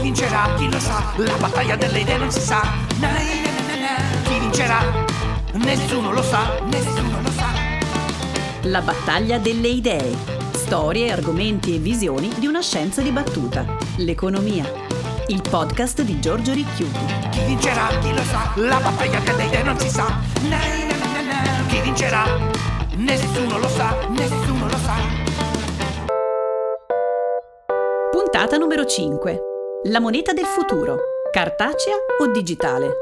Chi vincerà? Chi lo sa? La battaglia delle idee non si sa. Na, na, na, na, na. Chi vincerà? Nessuno lo sa, nessuno lo sa. La battaglia delle idee. Storie, argomenti e visioni di una scienza dibattuta. L'economia. Il podcast di Giorgio Ricchiuti. Chi vincerà? Chi lo sa? La battaglia delle idee non si sa. Chi vincerà? Nessuno lo sa, nessuno lo sa. Puntata numero 5. La moneta del futuro. Cartacea o digitale?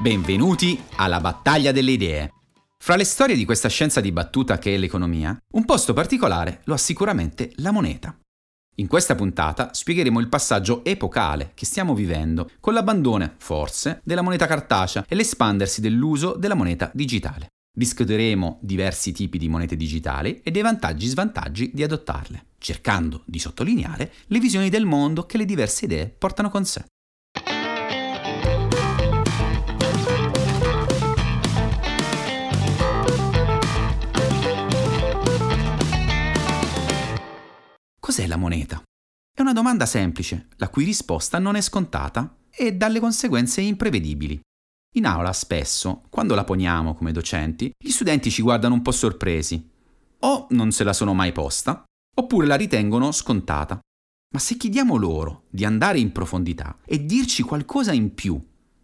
Benvenuti alla battaglia delle idee. Fra le storie di questa scienza dibattuta che è l'economia, un posto particolare lo ha sicuramente la moneta. In questa puntata spiegheremo il passaggio epocale che stiamo vivendo con l'abbandono, forse, della moneta cartacea e l'espandersi dell'uso della moneta digitale. Discuteremo diversi tipi di monete digitali e dei vantaggi e svantaggi di adottarle, cercando di sottolineare le visioni del mondo che le diverse idee portano con sé. Cos'è la moneta? È una domanda semplice, la cui risposta non è scontata e dalle conseguenze imprevedibili. In aula spesso, quando la poniamo come docenti, gli studenti ci guardano un po' sorpresi. O non se la sono mai posta, oppure la ritengono scontata. Ma se chiediamo loro di andare in profondità e dirci qualcosa in più,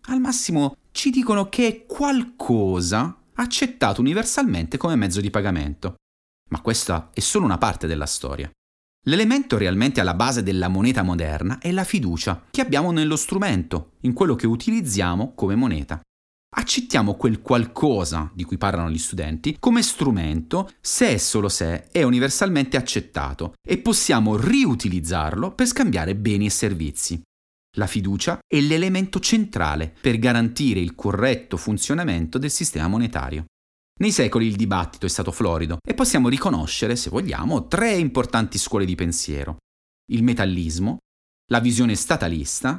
al massimo ci dicono che è qualcosa accettato universalmente come mezzo di pagamento. Ma questa è solo una parte della storia. L'elemento realmente alla base della moneta moderna è la fiducia che abbiamo nello strumento, in quello che utilizziamo come moneta. Accettiamo quel qualcosa di cui parlano gli studenti come strumento se e solo se è universalmente accettato e possiamo riutilizzarlo per scambiare beni e servizi. La fiducia è l'elemento centrale per garantire il corretto funzionamento del sistema monetario. Nei secoli il dibattito è stato florido e possiamo riconoscere, se vogliamo, tre importanti scuole di pensiero. Il metallismo, la visione statalista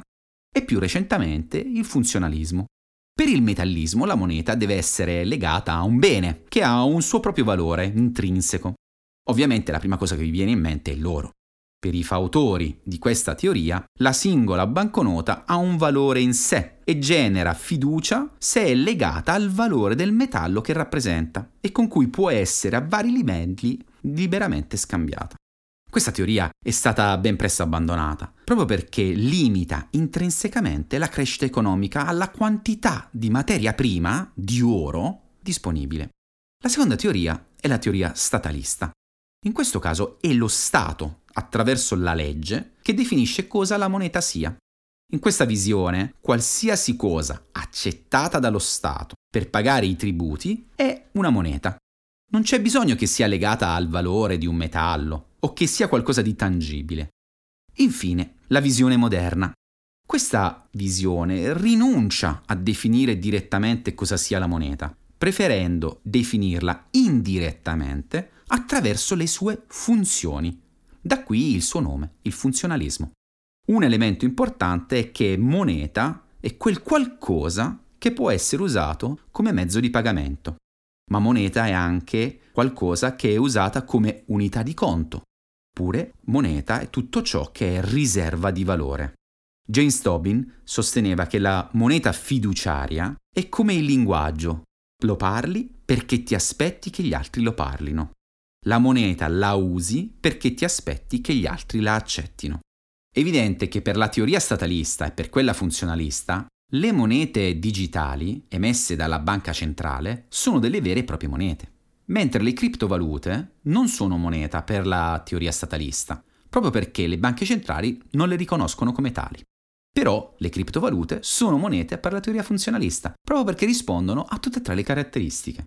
e più recentemente il funzionalismo. Per il metallismo la moneta deve essere legata a un bene che ha un suo proprio valore intrinseco. Ovviamente la prima cosa che vi viene in mente è l'oro. Per i fautori di questa teoria, la singola banconota ha un valore in sé e genera fiducia se è legata al valore del metallo che rappresenta e con cui può essere a vari livelli liberamente scambiata. Questa teoria è stata ben presto abbandonata, proprio perché limita intrinsecamente la crescita economica alla quantità di materia prima, di oro, disponibile. La seconda teoria è la teoria statalista. In questo caso è lo Stato, attraverso la legge, che definisce cosa la moneta sia. In questa visione, qualsiasi cosa accettata dallo Stato per pagare i tributi è una moneta. Non c'è bisogno che sia legata al valore di un metallo o che sia qualcosa di tangibile. Infine, la visione moderna. Questa visione rinuncia a definire direttamente cosa sia la moneta, preferendo definirla indirettamente attraverso le sue funzioni. Da qui il suo nome, il funzionalismo. Un elemento importante è che moneta è quel qualcosa che può essere usato come mezzo di pagamento, ma moneta è anche qualcosa che è usata come unità di conto, oppure moneta è tutto ciò che è riserva di valore. James Tobin sosteneva che la moneta fiduciaria è come il linguaggio, lo parli perché ti aspetti che gli altri lo parlino. La moneta la usi perché ti aspetti che gli altri la accettino. Evidente che per la teoria statalista e per quella funzionalista, le monete digitali emesse dalla banca centrale sono delle vere e proprie monete, mentre le criptovalute non sono moneta per la teoria statalista, proprio perché le banche centrali non le riconoscono come tali. Però le criptovalute sono monete per la teoria funzionalista, proprio perché rispondono a tutte e tre le caratteristiche.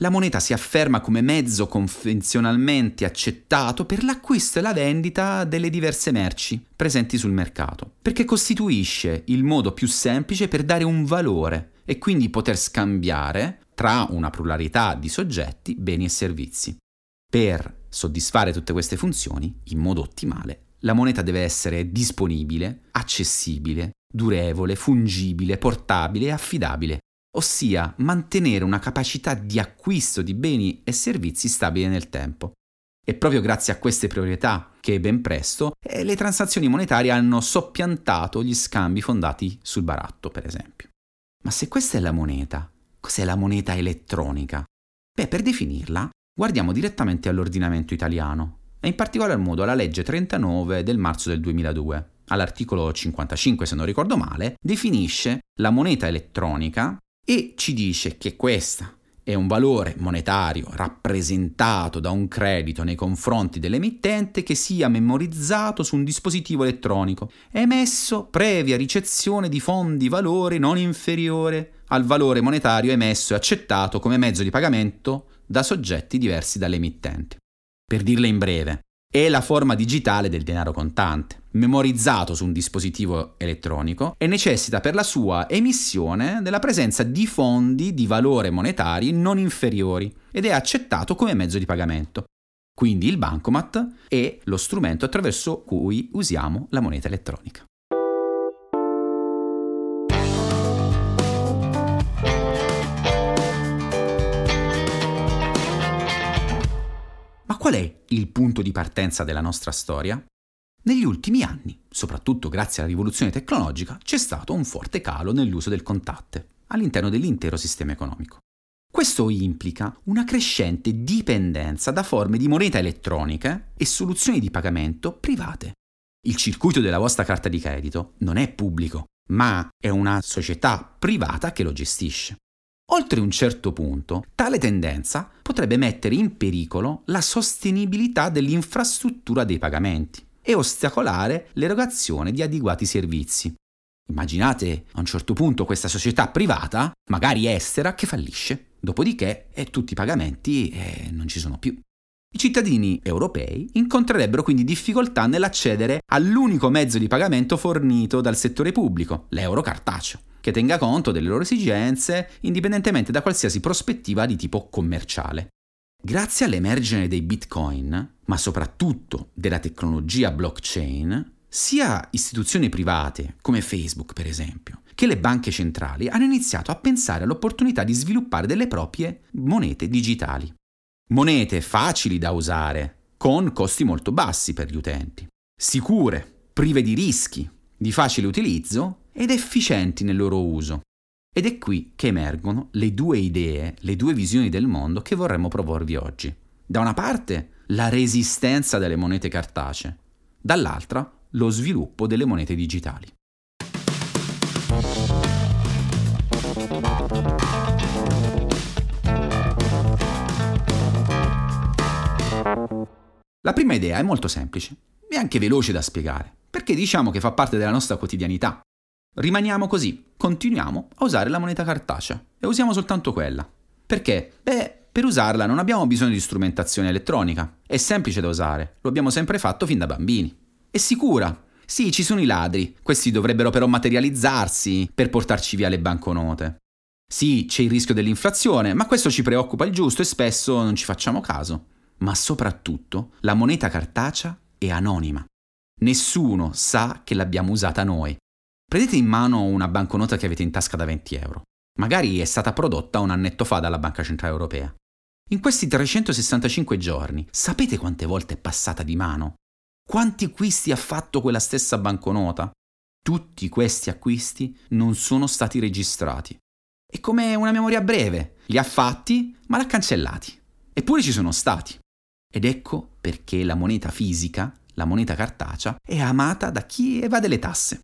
La moneta si afferma come mezzo convenzionalmente accettato per l'acquisto e la vendita delle diverse merci presenti sul mercato, perché costituisce il modo più semplice per dare un valore e quindi poter scambiare tra una pluralità di soggetti beni e servizi. Per soddisfare tutte queste funzioni, in modo ottimale, la moneta deve essere disponibile, accessibile, durevole, fungibile, portabile e affidabile, ossia mantenere una capacità di acquisto di beni e servizi stabile nel tempo. È proprio grazie a queste priorità che ben presto eh, le transazioni monetarie hanno soppiantato gli scambi fondati sul baratto, per esempio. Ma se questa è la moneta, cos'è la moneta elettronica? Beh, per definirla, guardiamo direttamente all'ordinamento italiano, e in particolar modo alla legge 39 del marzo del 2002. All'articolo 55, se non ricordo male, definisce la moneta elettronica e ci dice che questa è un valore monetario rappresentato da un credito nei confronti dell'emittente che sia memorizzato su un dispositivo elettronico, emesso previa ricezione di fondi valore non inferiore al valore monetario emesso e accettato come mezzo di pagamento da soggetti diversi dall'emittente. Per dirla in breve, è la forma digitale del denaro contante, memorizzato su un dispositivo elettronico e necessita per la sua emissione della presenza di fondi di valore monetari non inferiori ed è accettato come mezzo di pagamento. Quindi il bancomat è lo strumento attraverso cui usiamo la moneta elettronica. Qual è il punto di partenza della nostra storia? Negli ultimi anni, soprattutto grazie alla rivoluzione tecnologica, c'è stato un forte calo nell'uso del contatte all'interno dell'intero sistema economico. Questo implica una crescente dipendenza da forme di moneta elettronica e soluzioni di pagamento private. Il circuito della vostra carta di credito non è pubblico, ma è una società privata che lo gestisce. Oltre un certo punto, tale tendenza potrebbe mettere in pericolo la sostenibilità dell'infrastruttura dei pagamenti e ostacolare l'erogazione di adeguati servizi. Immaginate a un certo punto questa società privata, magari estera, che fallisce, dopodiché eh, tutti i pagamenti eh, non ci sono più. I cittadini europei incontrerebbero quindi difficoltà nell'accedere all'unico mezzo di pagamento fornito dal settore pubblico, l'euro cartaceo che tenga conto delle loro esigenze indipendentemente da qualsiasi prospettiva di tipo commerciale. Grazie all'emergere dei bitcoin, ma soprattutto della tecnologia blockchain, sia istituzioni private, come Facebook per esempio, che le banche centrali hanno iniziato a pensare all'opportunità di sviluppare delle proprie monete digitali. Monete facili da usare, con costi molto bassi per gli utenti, sicure, prive di rischi, di facile utilizzo ed efficienti nel loro uso. Ed è qui che emergono le due idee, le due visioni del mondo che vorremmo proporvi oggi. Da una parte la resistenza delle monete cartacee, dall'altra lo sviluppo delle monete digitali. La prima idea è molto semplice e anche veloce da spiegare, perché diciamo che fa parte della nostra quotidianità. Rimaniamo così, continuiamo a usare la moneta cartacea e usiamo soltanto quella. Perché? Beh, per usarla non abbiamo bisogno di strumentazione elettronica, è semplice da usare, lo abbiamo sempre fatto fin da bambini. È sicura. Sì, ci sono i ladri, questi dovrebbero però materializzarsi per portarci via le banconote. Sì, c'è il rischio dell'inflazione, ma questo ci preoccupa il giusto e spesso non ci facciamo caso. Ma soprattutto la moneta cartacea è anonima. Nessuno sa che l'abbiamo usata noi Prendete in mano una banconota che avete in tasca da 20 euro. Magari è stata prodotta un annetto fa dalla Banca Centrale Europea. In questi 365 giorni, sapete quante volte è passata di mano? Quanti acquisti ha fatto quella stessa banconota? Tutti questi acquisti non sono stati registrati. È come una memoria breve, li ha fatti ma l'ha cancellati. Eppure ci sono stati. Ed ecco perché la moneta fisica, la moneta cartacea, è amata da chi evade le tasse.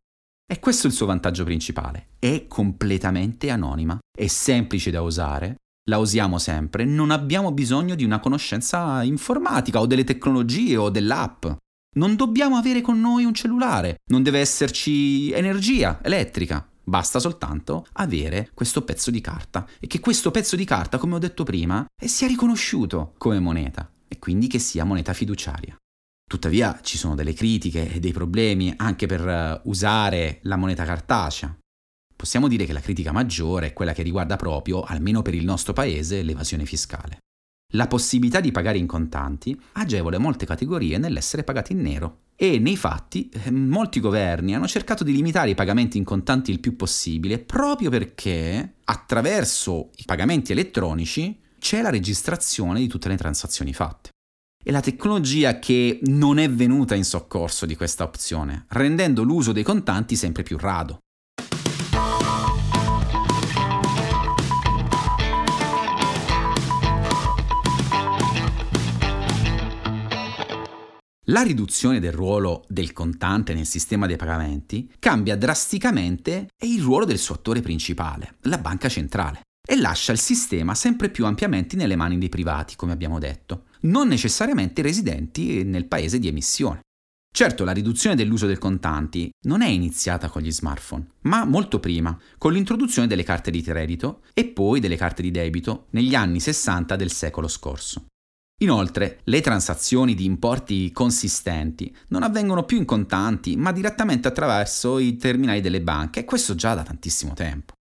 E questo è il suo vantaggio principale. È completamente anonima, è semplice da usare, la usiamo sempre, non abbiamo bisogno di una conoscenza informatica o delle tecnologie o dell'app. Non dobbiamo avere con noi un cellulare, non deve esserci energia elettrica. Basta soltanto avere questo pezzo di carta e che questo pezzo di carta, come ho detto prima, sia riconosciuto come moneta e quindi che sia moneta fiduciaria. Tuttavia ci sono delle critiche e dei problemi anche per eh, usare la moneta cartacea. Possiamo dire che la critica maggiore è quella che riguarda proprio, almeno per il nostro paese, l'evasione fiscale. La possibilità di pagare in contanti agevola molte categorie nell'essere pagati in nero E nei fatti eh, molti governi hanno cercato di limitare i pagamenti in contanti il più possibile proprio perché attraverso i pagamenti elettronici c'è la registrazione di tutte le transazioni fatte. È la tecnologia che non è venuta in soccorso di questa opzione, rendendo l'uso dei contanti sempre più rado. La riduzione del ruolo del contante nel sistema dei pagamenti cambia drasticamente il ruolo del suo attore principale, la banca centrale, e lascia il sistema sempre più ampiamente nelle mani dei privati, come abbiamo detto, non necessariamente residenti nel paese di emissione. Certo, la riduzione dell'uso dei contanti non è iniziata con gli smartphone, ma molto prima, con l'introduzione delle carte di credito e poi delle carte di debito negli anni 60 del secolo scorso. Inoltre, le transazioni di importi consistenti non avvengono più in contanti, ma direttamente attraverso i terminali delle banche, e questo già da tantissimo tempo.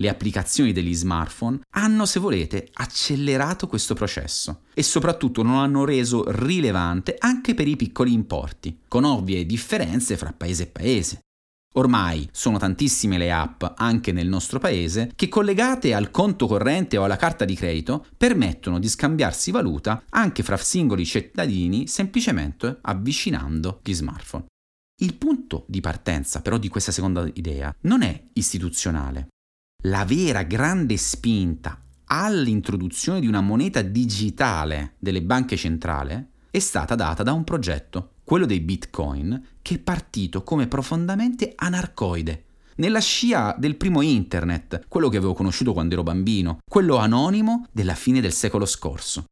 Le applicazioni degli smartphone hanno, se volete, accelerato questo processo e soprattutto lo hanno reso rilevante anche per i piccoli importi, con ovvie differenze fra paese e paese. Ormai sono tantissime le app, anche nel nostro paese, che collegate al conto corrente o alla carta di credito permettono di scambiarsi valuta anche fra singoli cittadini semplicemente avvicinando gli smartphone. Il punto di partenza però di questa seconda idea non è istituzionale. La vera grande spinta all'introduzione di una moneta digitale delle banche centrali è stata data da un progetto quello dei bitcoin, che è partito come profondamente anarcoide. Nella scia del primo internet, quello che avevo conosciuto quando ero bambino, quello anonimo della fine del secolo scorso.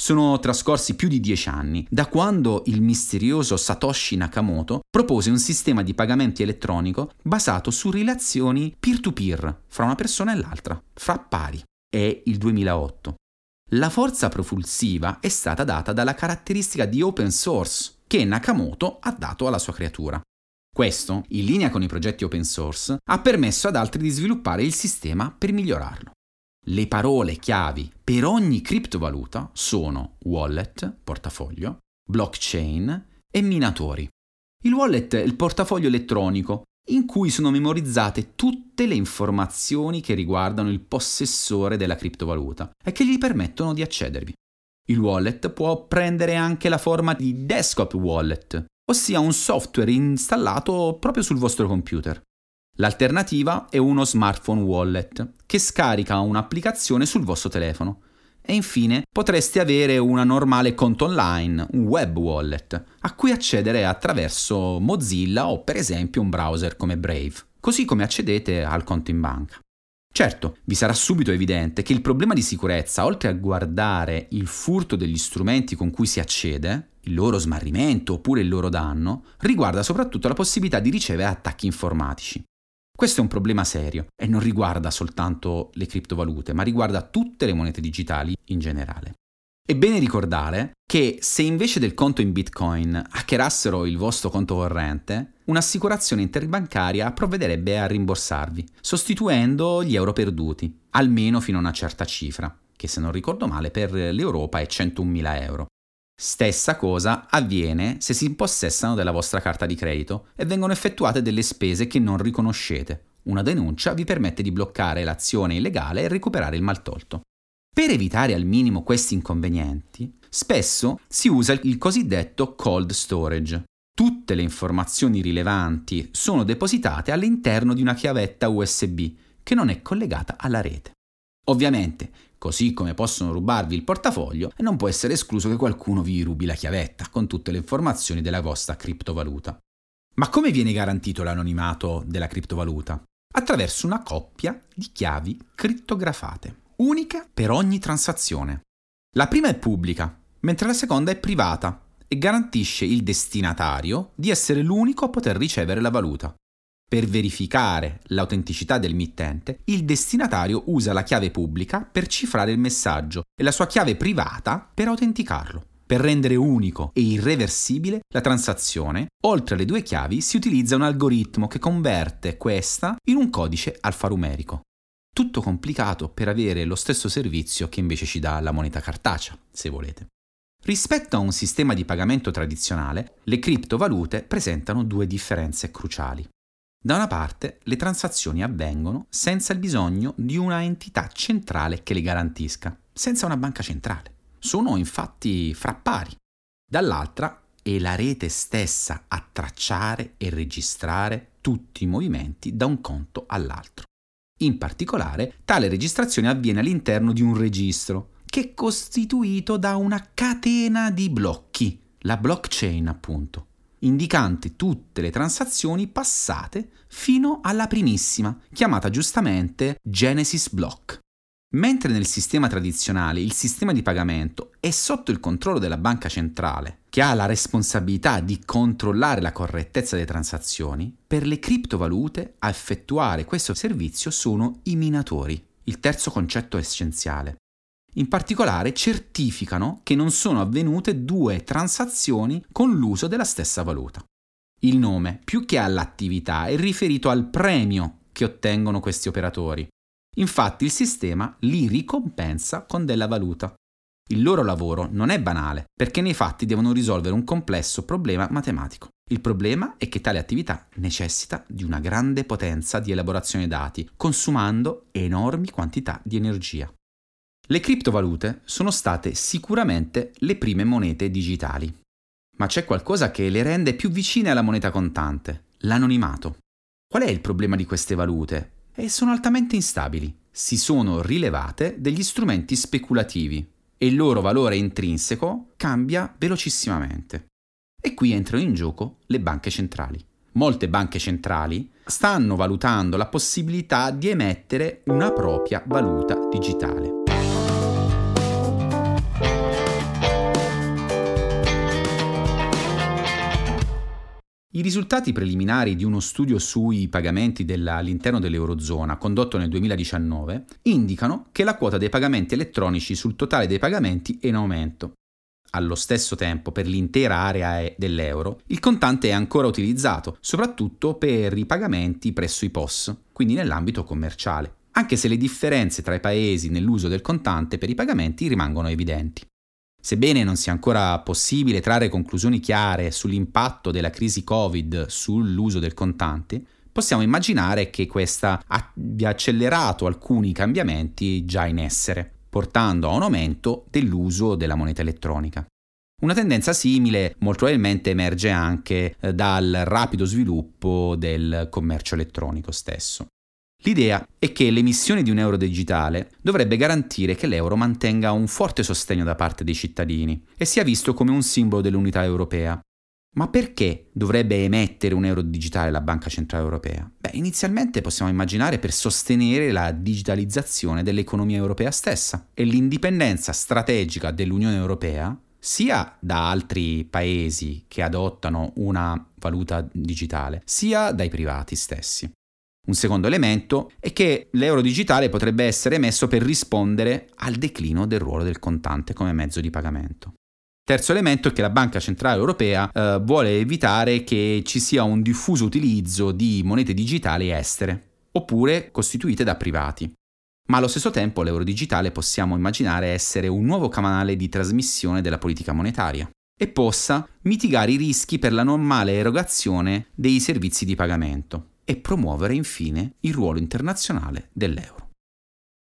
Sono trascorsi più di dieci anni da quando il misterioso Satoshi Nakamoto propose un sistema di pagamenti elettronico basato su relazioni peer-to-peer fra una persona e l'altra, fra pari. È il 2008. La forza propulsiva è stata data dalla caratteristica di open source, che Nakamoto ha dato alla sua creatura. Questo, in linea con i progetti open source, ha permesso ad altri di sviluppare il sistema per migliorarlo. Le parole chiavi per ogni criptovaluta sono wallet, portafoglio, blockchain e minatori. Il wallet è il portafoglio elettronico in cui sono memorizzate tutte le informazioni che riguardano il possessore della criptovaluta e che gli permettono di accedervi. Il wallet può prendere anche la forma di desktop wallet, ossia un software installato proprio sul vostro computer. L'alternativa è uno smartphone wallet, che scarica un'applicazione sul vostro telefono. E infine potreste avere una normale conto online, un web wallet, a cui accedere attraverso Mozilla o per esempio un browser come Brave, così come accedete al conto in banca. Certo, vi sarà subito evidente che il problema di sicurezza, oltre a guardare il furto degli strumenti con cui si accede, il loro smarrimento oppure il loro danno, riguarda soprattutto la possibilità di ricevere attacchi informatici. Questo è un problema serio e non riguarda soltanto le criptovalute, ma riguarda tutte le monete digitali in generale. È bene ricordare che se invece del conto in bitcoin hackerassero il vostro conto corrente, un'assicurazione interbancaria provvederebbe a rimborsarvi, sostituendo gli euro perduti, almeno fino a una certa cifra, che se non ricordo male per l'Europa è 101.000 euro. Stessa cosa avviene se si impossessano della vostra carta di credito e vengono effettuate delle spese che non riconoscete. Una denuncia vi permette di bloccare l'azione illegale e recuperare il maltolto. Per evitare al minimo questi inconvenienti, spesso si usa il cosiddetto cold storage. Tutte le informazioni rilevanti sono depositate all'interno di una chiavetta USB che non è collegata alla rete. Ovviamente, così come possono rubarvi il portafoglio, non può essere escluso che qualcuno vi rubi la chiavetta con tutte le informazioni della vostra criptovaluta. Ma come viene garantito l'anonimato della criptovaluta? Attraverso una coppia di chiavi crittografate unica per ogni transazione. La prima è pubblica, mentre la seconda è privata e garantisce il destinatario di essere l'unico a poter ricevere la valuta. Per verificare l'autenticità del mittente, il destinatario usa la chiave pubblica per cifrare il messaggio e la sua chiave privata per autenticarlo. Per rendere unico e irreversibile la transazione, oltre alle due chiavi si utilizza un algoritmo che converte questa in un codice alfanumerico tutto complicato per avere lo stesso servizio che invece ci dà la moneta cartacea, se volete. Rispetto a un sistema di pagamento tradizionale, le criptovalute presentano due differenze cruciali. Da una parte, le transazioni avvengono senza il bisogno di una entità centrale che le garantisca, senza una banca centrale. Sono infatti fra pari. Dall'altra, è la rete stessa a tracciare e registrare tutti i movimenti da un conto all'altro. In particolare, tale registrazione avviene all'interno di un registro, che è costituito da una catena di blocchi, la blockchain appunto, indicante tutte le transazioni passate fino alla primissima, chiamata giustamente Genesis Block. Mentre nel sistema tradizionale il sistema di pagamento è sotto il controllo della banca centrale, che ha la responsabilità di controllare la correttezza delle transazioni, per le criptovalute a effettuare questo servizio sono i minatori, il terzo concetto essenziale. In particolare certificano che non sono avvenute due transazioni con l'uso della stessa valuta. Il nome, più che all'attività, è riferito al premio che ottengono questi operatori. Infatti il sistema li ricompensa con della valuta. Il loro lavoro non è banale, perché nei fatti devono risolvere un complesso problema matematico. Il problema è che tale attività necessita di una grande potenza di elaborazione dati, consumando enormi quantità di energia. Le criptovalute sono state sicuramente le prime monete digitali, ma c'è qualcosa che le rende più vicine alla moneta contante, l'anonimato. Qual è il problema di queste valute? E sono altamente instabili. Si sono rilevate degli strumenti speculativi e il loro valore intrinseco cambia velocissimamente. E qui entrano in gioco le banche centrali. Molte banche centrali stanno valutando la possibilità di emettere una propria valuta digitale. I risultati preliminari di uno studio sui pagamenti della, all'interno dell'Eurozona, condotto nel 2019, indicano che la quota dei pagamenti elettronici sul totale dei pagamenti è in aumento. Allo stesso tempo, per l'intera area dell'euro, il contante è ancora utilizzato, soprattutto per i pagamenti presso i POS, quindi nell'ambito commerciale, anche se le differenze tra i paesi nell'uso del contante per i pagamenti rimangono evidenti. Sebbene non sia ancora possibile trarre conclusioni chiare sull'impatto della crisi Covid sull'uso del contante, possiamo immaginare che questa abbia accelerato alcuni cambiamenti già in essere, portando a un aumento dell'uso della moneta elettronica. Una tendenza simile molto probabilmente emerge anche eh, dal rapido sviluppo del commercio elettronico stesso. L'idea è che l'emissione di un euro digitale dovrebbe garantire che l'euro mantenga un forte sostegno da parte dei cittadini e sia visto come un simbolo dell'unità europea. Ma perché dovrebbe emettere un euro digitale la Banca Centrale Europea? Beh, inizialmente possiamo immaginare per sostenere la digitalizzazione dell'economia europea stessa e l'indipendenza strategica dell'Unione Europea sia da altri paesi che adottano una valuta digitale, sia dai privati stessi. Un secondo elemento è che l'euro digitale potrebbe essere emesso per rispondere al declino del ruolo del contante come mezzo di pagamento. Terzo elemento è che la Banca Centrale Europea eh, vuole evitare che ci sia un diffuso utilizzo di monete digitali estere, oppure costituite da privati. Ma allo stesso tempo l'euro digitale possiamo immaginare essere un nuovo canale di trasmissione della politica monetaria e possa mitigare i rischi per la normale erogazione dei servizi di pagamento e promuovere infine il ruolo internazionale dell'euro.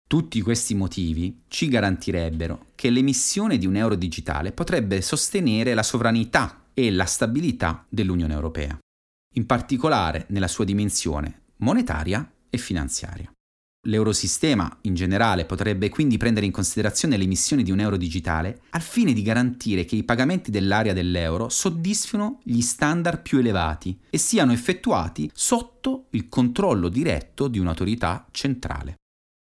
Tutti questi motivi ci garantirebbero che l'emissione di un euro digitale potrebbe sostenere la sovranità e la stabilità dell'Unione Europea, in particolare nella sua dimensione monetaria e finanziaria. L'eurosistema in generale potrebbe quindi prendere in considerazione l'emissione di un euro digitale al fine di garantire che i pagamenti dell'area dell'euro soddisfino gli standard più elevati e siano effettuati sotto il controllo diretto di un'autorità centrale.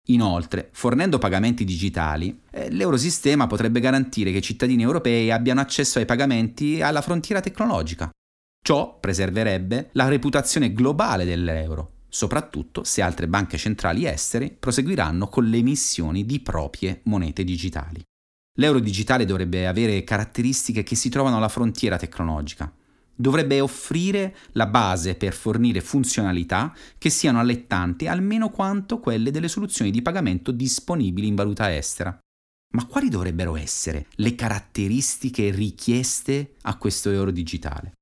Inoltre, fornendo pagamenti digitali, eh, l'eurosistema potrebbe garantire che i cittadini europei abbiano accesso ai pagamenti alla frontiera tecnologica. Ciò preserverebbe la reputazione globale dell'euro soprattutto se altre banche centrali estere proseguiranno con le emissioni di proprie monete digitali. L'euro digitale dovrebbe avere caratteristiche che si trovano alla frontiera tecnologica. Dovrebbe offrire la base per fornire funzionalità che siano allettanti almeno quanto quelle delle soluzioni di pagamento disponibili in valuta estera. Ma quali dovrebbero essere le caratteristiche richieste a questo euro digitale?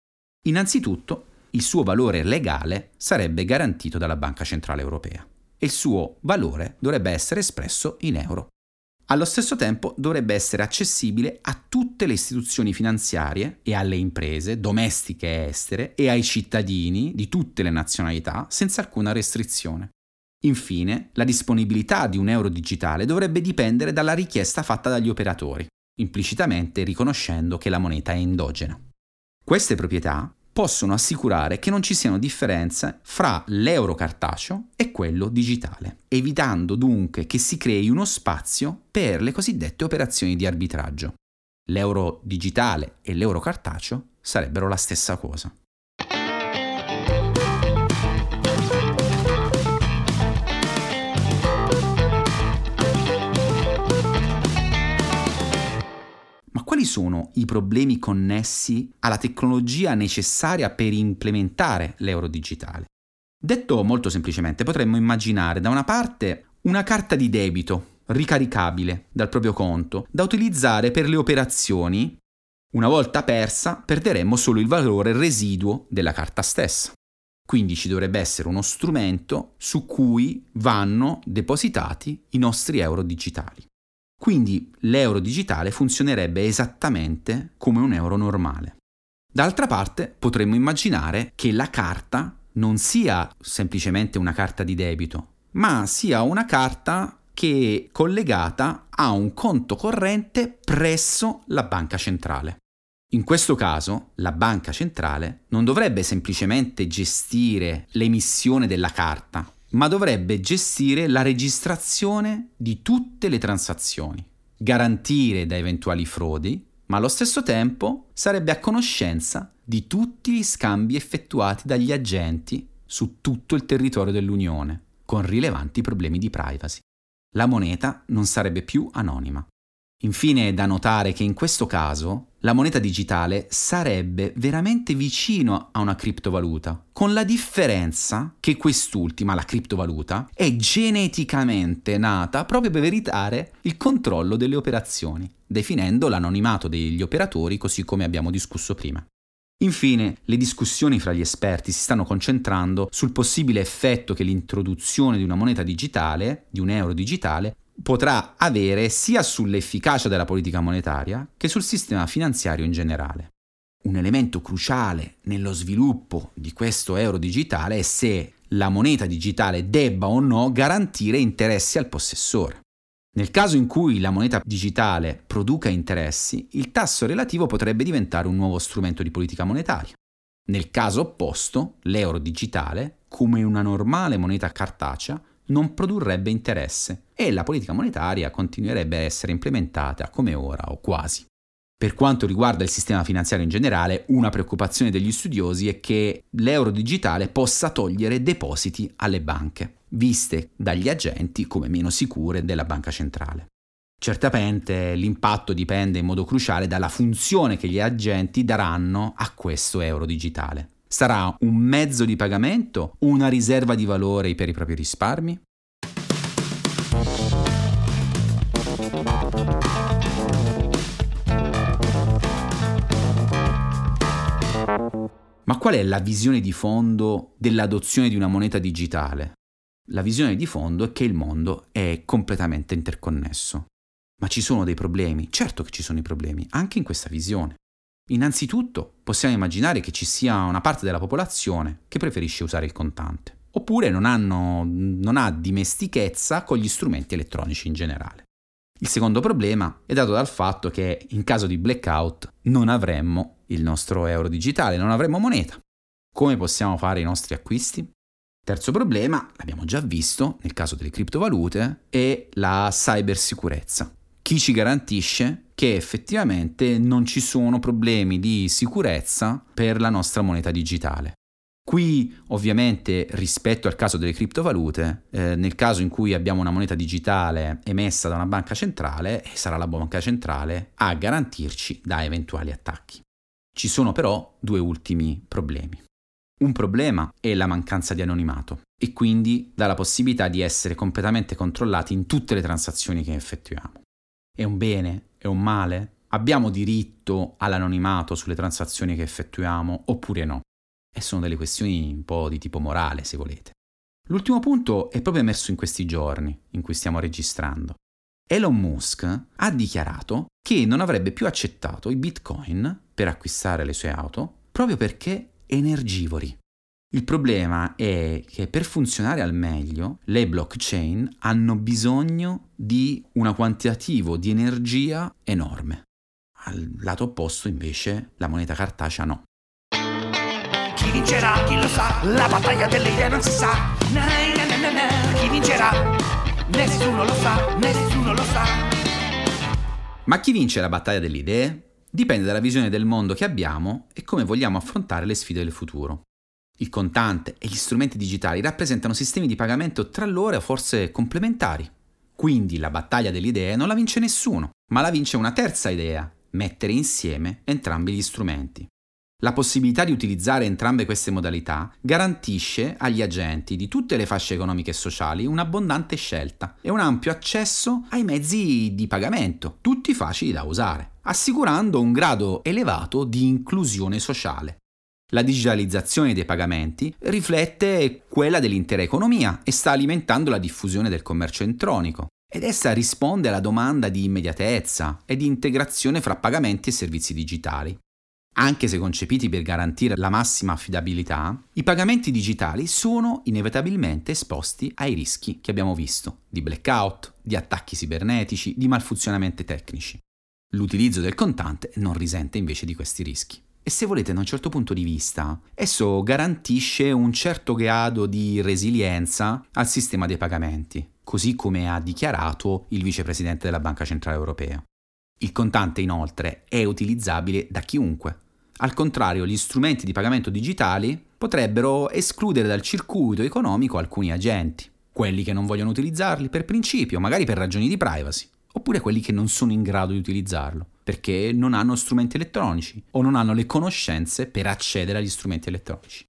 Innanzitutto, il suo valore legale sarebbe garantito dalla Banca Centrale Europea e il suo valore dovrebbe essere espresso in euro. Allo stesso tempo dovrebbe essere accessibile a tutte le istituzioni finanziarie e alle imprese, domestiche e estere, e ai cittadini di tutte le nazionalità senza alcuna restrizione. Infine, la disponibilità di un euro digitale dovrebbe dipendere dalla richiesta fatta dagli operatori, implicitamente riconoscendo che la moneta è endogena. Queste proprietà possono assicurare che non ci siano differenze fra l'euro cartaceo e quello digitale, evitando dunque che si crei uno spazio per le cosiddette operazioni di arbitraggio. L'euro digitale e l'euro cartaceo sarebbero la stessa cosa. Sono i problemi connessi alla tecnologia necessaria per implementare l'euro digitale? Detto molto semplicemente, potremmo immaginare da una parte una carta di debito ricaricabile dal proprio conto da utilizzare per le operazioni. Una volta persa, perderemmo solo il valore residuo della carta stessa. Quindi ci dovrebbe essere uno strumento su cui vanno depositati i nostri euro digitali. Quindi l'euro digitale funzionerebbe esattamente come un euro normale. D'altra parte potremmo immaginare che la carta non sia semplicemente una carta di debito, ma sia una carta che è collegata a un conto corrente presso la banca centrale. In questo caso la banca centrale non dovrebbe semplicemente gestire l'emissione della carta, ma dovrebbe gestire la registrazione di tutte le transazioni, garantire da eventuali frodi, ma allo stesso tempo sarebbe a conoscenza di tutti gli scambi effettuati dagli agenti su tutto il territorio dell'Unione, con rilevanti problemi di privacy. La moneta non sarebbe più anonima. Infine è da notare che in questo caso la moneta digitale sarebbe veramente vicino a una criptovaluta, con la differenza che quest'ultima, la criptovaluta, è geneticamente nata proprio per evitare il controllo delle operazioni, definendo l'anonimato degli operatori così come abbiamo discusso prima. Infine, le discussioni fra gli esperti si stanno concentrando sul possibile effetto che l'introduzione di una moneta digitale, di un euro digitale, potrà avere sia sull'efficacia della politica monetaria che sul sistema finanziario in generale. Un elemento cruciale nello sviluppo di questo euro digitale è se la moneta digitale debba o no garantire interessi al possessore. Nel caso in cui la moneta digitale produca interessi, il tasso relativo potrebbe diventare un nuovo strumento di politica monetaria. Nel caso opposto, l'euro digitale, come una normale moneta cartacea, non produrrebbe interesse e la politica monetaria continuerebbe a essere implementata come ora o quasi. Per quanto riguarda il sistema finanziario in generale, una preoccupazione degli studiosi è che l'euro digitale possa togliere depositi alle banche, viste dagli agenti come meno sicure della banca centrale. Certamente l'impatto dipende in modo cruciale dalla funzione che gli agenti daranno a questo euro digitale. Sarà un mezzo di pagamento o una riserva di valore per i propri risparmi? Ma qual è la visione di fondo dell'adozione di una moneta digitale? La visione di fondo è che il mondo è completamente interconnesso. Ma ci sono dei problemi? Certo che ci sono i problemi, anche in questa visione. Innanzitutto possiamo immaginare che ci sia una parte della popolazione che preferisce usare il contante, oppure non, hanno, non ha dimestichezza con gli strumenti elettronici in generale. Il secondo problema è dato dal fatto che in caso di blackout non avremmo il nostro euro digitale, non avremmo moneta. Come possiamo fare i nostri acquisti? Terzo problema, l'abbiamo già visto nel caso delle criptovalute, è la cybersicurezza chi ci garantisce che effettivamente non ci sono problemi di sicurezza per la nostra moneta digitale. Qui ovviamente rispetto al caso delle criptovalute, eh, nel caso in cui abbiamo una moneta digitale emessa da una banca centrale, sarà la banca centrale a garantirci da eventuali attacchi. Ci sono però due ultimi problemi. Un problema è la mancanza di anonimato e quindi dà la possibilità di essere completamente controllati in tutte le transazioni che effettuiamo. È un bene? È un male? Abbiamo diritto all'anonimato sulle transazioni che effettuiamo oppure no? E sono delle questioni un po' di tipo morale, se volete. L'ultimo punto è proprio emerso in questi giorni in cui stiamo registrando. Elon Musk ha dichiarato che non avrebbe più accettato i bitcoin per acquistare le sue auto proprio perché energivori. Il problema è che per funzionare al meglio le blockchain hanno bisogno di un quantitativo di energia enorme. Al lato opposto invece la moneta cartacea no. Chi vincerà? Chi lo sa? La battaglia delle idee non si sa. Na, na, na, na, Chi vincerà? Nessuno lo sa, nessuno lo sa. Ma chi vince la battaglia delle idee? Dipende dalla visione del mondo che abbiamo e come vogliamo affrontare le sfide del futuro. Il contante e gli strumenti digitali rappresentano sistemi di pagamento tra loro forse complementari. Quindi la battaglia delle idee non la vince nessuno, ma la vince una terza idea, mettere insieme entrambi gli strumenti. La possibilità di utilizzare entrambe queste modalità garantisce agli agenti di tutte le fasce economiche e sociali un'abbondante scelta e un ampio accesso ai mezzi di pagamento, tutti facili da usare, assicurando un grado elevato di inclusione sociale. La digitalizzazione dei pagamenti riflette quella dell'intera economia e sta alimentando la diffusione del commercio elettronico. Ed essa risponde alla domanda di immediatezza e di integrazione fra pagamenti e servizi digitali. Anche se concepiti per garantire la massima affidabilità, i pagamenti digitali sono inevitabilmente esposti ai rischi che abbiamo visto, di blackout, di attacchi cibernetici, di malfunzionamenti tecnici. L'utilizzo del contante non risente invece di questi rischi. E se volete, da un certo punto di vista, esso garantisce un certo grado di resilienza al sistema dei pagamenti, così come ha dichiarato il vicepresidente della Banca Centrale Europea. Il contante, inoltre, è utilizzabile da chiunque. Al contrario, gli strumenti di pagamento digitali potrebbero escludere dal circuito economico alcuni agenti, quelli che non vogliono utilizzarli per principio, magari per ragioni di privacy, oppure quelli che non sono in grado di utilizzarlo perché non hanno strumenti elettronici o non hanno le conoscenze per accedere agli strumenti elettronici.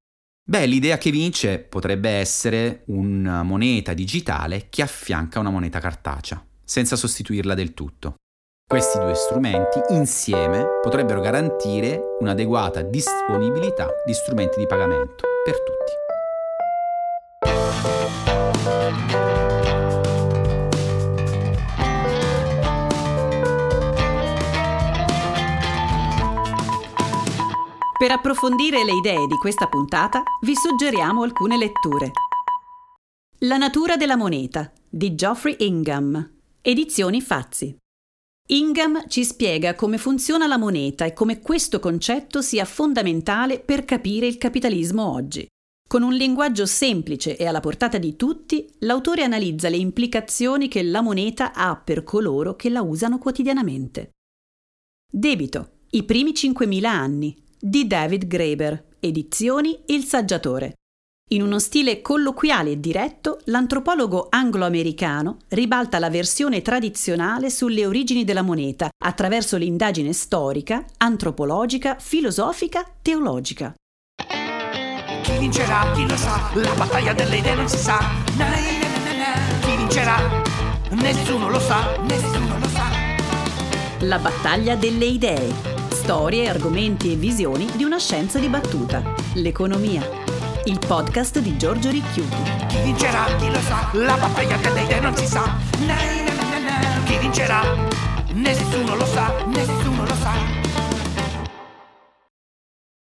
Beh, l'idea che vince potrebbe essere una moneta digitale che affianca una moneta cartacea, senza sostituirla del tutto. Questi due strumenti insieme potrebbero garantire un'adeguata disponibilità di strumenti di pagamento per tutti. Per approfondire le idee di questa puntata vi suggeriamo alcune letture. La natura della moneta di Geoffrey Ingham, edizioni Fazzi. Ingham ci spiega come funziona la moneta e come questo concetto sia fondamentale per capire il capitalismo oggi. Con un linguaggio semplice e alla portata di tutti, l'autore analizza le implicazioni che la moneta ha per coloro che la usano quotidianamente. Debito. I primi 5.000 anni di David Graeber, edizioni Il Saggiatore. In uno stile colloquiale e diretto, l'antropologo anglo-americano ribalta la versione tradizionale sulle origini della moneta attraverso l'indagine storica, antropologica, filosofica, teologica. Chi vincerà? Chi lo sa? La battaglia delle idee non si sa. Na, na, na, Chi vincerà? Nessuno lo sa, nessuno lo sa. La battaglia delle idee Storie, argomenti e visioni di una scienza dibattuta. L'economia. Il podcast di Giorgio Ricchiuti. Chi vincerà? Chi lo sa? La battaglia delle idee non si sa. Na, na, na. Chi vincerà? Nessuno lo sa, nessuno lo sa.